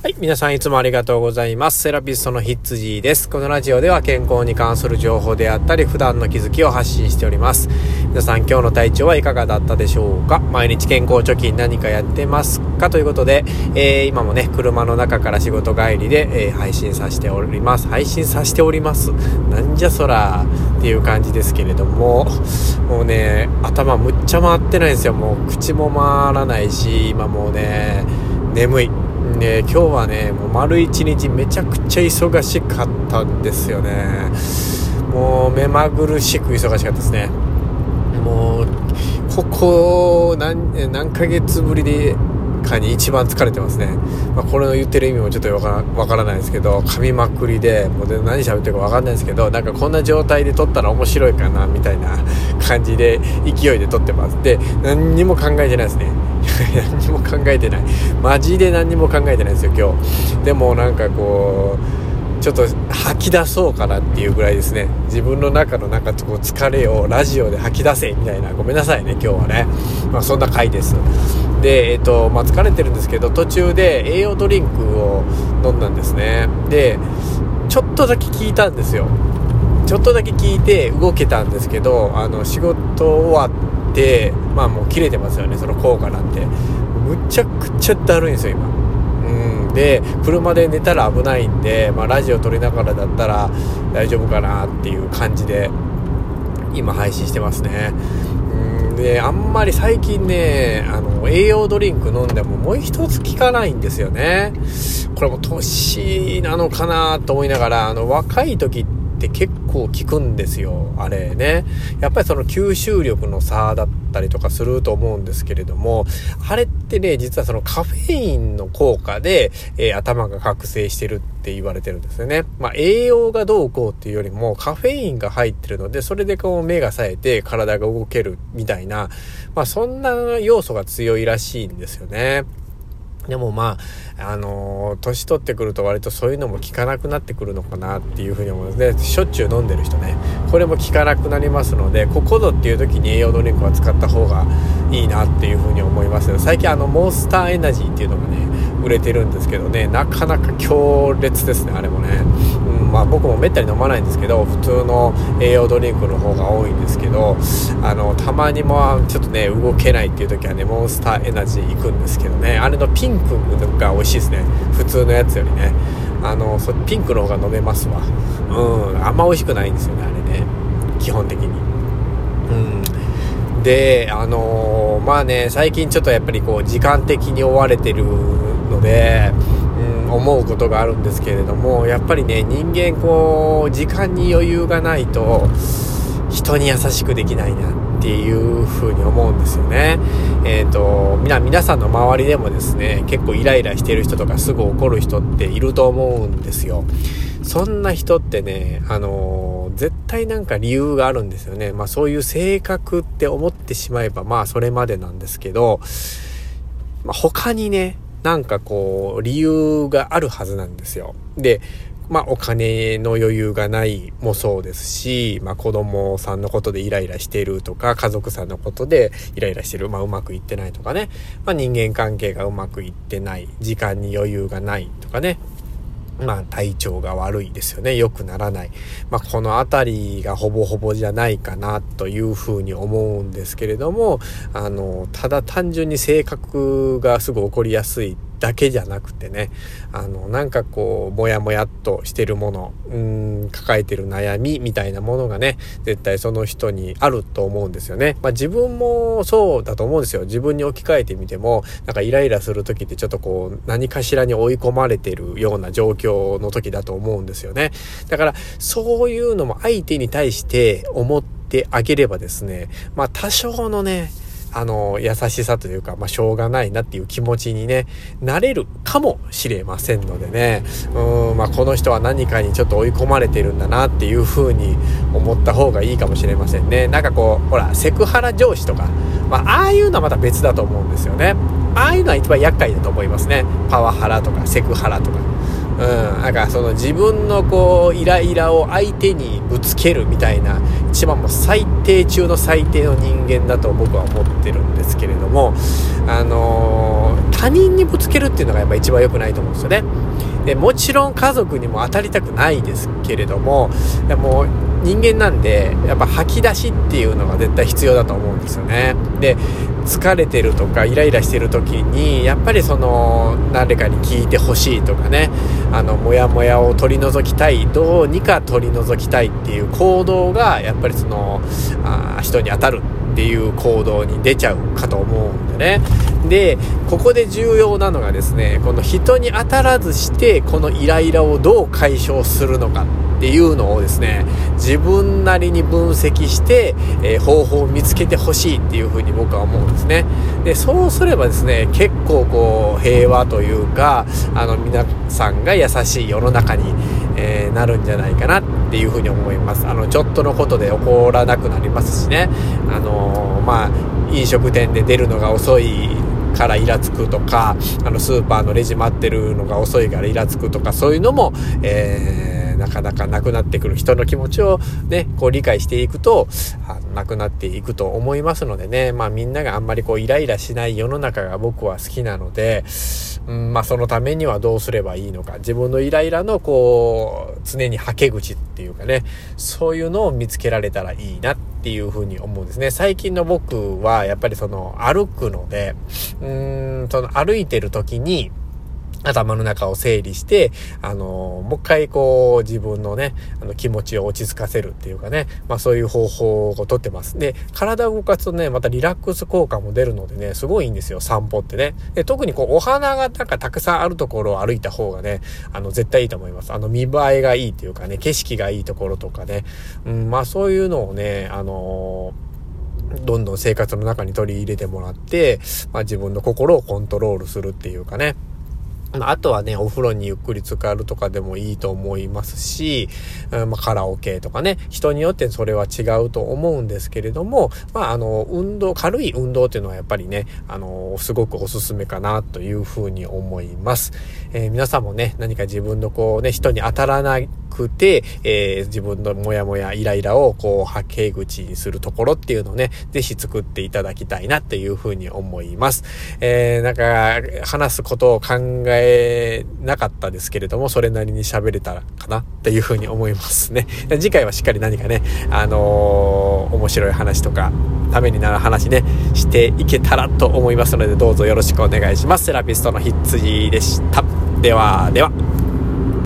はい。皆さんいつもありがとうございます。セラピストのヒッツジーです。このラジオでは健康に関する情報であったり、普段の気づきを発信しております。皆さん今日の体調はいかがだったでしょうか？毎日健康貯金何かやってますか？ということで、えー、今もね、車の中から仕事帰りで、えー、配信させております。配信させております。なんじゃそらっていう感じですけれども、もうね、頭むっちゃ回ってないんですよ。もう口も回らないし、今もうね、眠い。ね、今日はね、もう丸一日めちゃくちゃ忙しかったんですよね。もう目まぐるしく忙しかったですね。もう、ここ何、何ヶ月ぶりでかに一番疲れてますね。まあ、これの言ってる意味もちょっとわからないですけど、噛みまくりで、もう何喋ってるかわかんないですけど、なんかこんな状態で撮ったら面白いかな、みたいな感じで、勢いで撮ってます。で、何にも考えてないですね。何も考えてない。マジで何にも考えてないですよ今日。でもなんかこうちょっと吐き出そうかなっていうぐらいですね。自分の中のなんかこう疲れをラジオで吐き出せみたいな。ごめんなさいね今日はね。まあそんな回です。でえっ、とまあ疲れてるんですけど途中で栄養ドリンクを飲んだんですね。でちょっとだけ聞いたんですよ。ちょっとだけ聞いて動けたんですけどあの仕事終わってでまあもう切れてますよねその効果なんて。むちゃくちゃだるいんですよ今。うんで車で寝たら危ないんで、まあ、ラジオ撮りながらだったら大丈夫かなっていう感じで今配信してますね。うんであんまり最近ねあの栄養ドリンク飲んでももう一つ効かないんですよね。これも年なのかなと思いながらあの若い時ってって結構効くんですよ、あれね。やっぱりその吸収力の差だったりとかすると思うんですけれども、あれってね、実はそのカフェインの効果で、えー、頭が覚醒してるって言われてるんですよね。まあ栄養がどうこうっていうよりもカフェインが入ってるので、それでこう目が冴えて体が動けるみたいな、まあそんな要素が強いらしいんですよね。でもまあ、あのー、年取ってくると割とそういうのも効かなくなってくるのかなっていうふうに思いますね。しょっちゅう飲んでる人ね。これも効かなくなりますので、ここぞっていう時に栄養ドリンクは使った方がいいなっていうふうに思います最近あの、モンスターエナジーっていうのがね、売れてるんですけどね、なかなか強烈ですね、あれもね。まあ僕もめったに飲まないんですけど、普通の栄養ドリンクの方が多いんですけど、あの、たまにもちょっとね、動けないっていう時はね、モンスターエナジー行くんですけどね、あれのピンクが美味しいですね。普通のやつよりね。あの、そピンクの方が飲めますわ。うん、あんま美味しくないんですよね、あれね。基本的に。うん。で、あのー、まあね、最近ちょっとやっぱりこう、時間的に追われてるので、思うことがあるんですけれども、やっぱりね、人間こう、時間に余裕がないと、人に優しくできないなっていう風に思うんですよね。えっ、ー、と、みな、皆さんの周りでもですね、結構イライラしてる人とかすぐ怒る人っていると思うんですよ。そんな人ってね、あの、絶対なんか理由があるんですよね。まあそういう性格って思ってしまえば、まあそれまでなんですけど、ま他にね、なんかこう、理由があるはずなんですよ。で、まあお金の余裕がないもそうですし、まあ子供さんのことでイライラしてるとか、家族さんのことでイライラしてる、まあうまくいってないとかね、まあ人間関係がうまくいってない、時間に余裕がないとかね、まあ体調が悪いですよね。良くならない。まあこのあたりがほぼほぼじゃないかなというふうに思うんですけれども、あの、ただ単純に性格がすぐ起こりやすいだけじゃなくてね、あの、なんかこう、もやもやっとしてるもの、うん、抱えてる悩みみたいなものがね、絶対その人にあると思うんですよね。まあ自分もそうだと思うんですよ。自分に置き換えてみても、なんかイライラする時ってちょっとこう、何かしらに追い込まれてるような状況の時だと思うんですよね。だから、そういうのも相手に対して思ってあげればですね、まあ多少のね、あの、優しさというか、まあ、しょうがないなっていう気持ちにね、なれるかもしれませんのでね、うん、まあ、この人は何かにちょっと追い込まれてるんだなっていう風に思った方がいいかもしれませんね。なんかこう、ほら、セクハラ上司とか、まあ、ああいうのはまた別だと思うんですよね。ああいうのは一番厄介だと思いますね。パワハラとかセクハラとか。うん、なんかその自分のこう、イライラを相手にぶつけるみたいな、一番も最低中の最低の人間だと僕は思ってるんですけれども、あのー、他人にぶつけるっていうのがやっぱ一番良くないと思うんですよね。でもちろん家族にも当たりたくないですけれども、でも人間なんで、やっぱ吐き出しっていうのが絶対必要だと思うんですよね。で、疲れてるとかイライラしてる時に、やっぱりその、誰かに聞いてほしいとかね、あの、モヤモヤを取り除きたい、どうにか取り除きたいっていう行動が、やっぱりその、あ人に当たる。っていう行動に出ちゃうかと思うんでね。で、ここで重要なのがですね、この人に当たらずして、このイライラをどう解消するのかっていうのをですね、自分なりに分析して、えー、方法を見つけてほしいっていうふうに僕は思うんですね。で、そうすればですね、結構こう、平和というか、あの、皆さんが優しい世の中に、えー、なるんじゃないかなっていうふうに思います。あの、ちょっとのことで怒らなくなりますしね。あのー、まあ、飲食店で出るのが遅いからイラつくとか、あの、スーパーのレジ待ってるのが遅いからイラつくとか、そういうのも、えーなかなかなくなってくる人の気持ちをね、こう理解していくと、なくなっていくと思いますのでね、まあみんながあんまりこうイライラしない世の中が僕は好きなので、うん、まあそのためにはどうすればいいのか、自分のイライラのこう、常にはけ口っていうかね、そういうのを見つけられたらいいなっていうふうに思うんですね。最近の僕はやっぱりその歩くので、うーん、その歩いてる時に、頭の中を整理して、あのもう一回こう自分のね、あの気持ちを落ち着かせるっていうかね、まあそういう方法をとってます。で、体を動かすとね、またリラックス効果も出るのでね、すごいいいんですよ、散歩ってね。で、特にこうお花がなんかたくさんあるところを歩いた方がね、あの絶対いいと思います。あの見栄えがいいっていうかね、景色がいいところとかね、うん、まあそういうのをね、あのどんどん生活の中に取り入れてもらって、まあ自分の心をコントロールするっていうかね、あとはね、お風呂にゆっくり浸かるとかでもいいと思いますし、うんまあ、カラオケとかね、人によってそれは違うと思うんですけれども、まあ、あの、運動、軽い運動っていうのはやっぱりね、あの、すごくおすすめかなというふうに思います。えー、皆さんもね、何か自分のこうね、人に当たらなくて、えー、自分のモヤモヤ、イライラをこう、波形口にするところっていうのをね、ぜひ作っていただきたいなっていうふうに思います。えー、なんか、話すことを考えなかったですけれども、それなりに喋れたらかなっていうふうに思いますね。次回はしっかり何かね、あのー、面白い話とか、ためになる話ね、していけたらと思いますので、どうぞよろしくお願いします。セラピストのひっつじでした。では、では。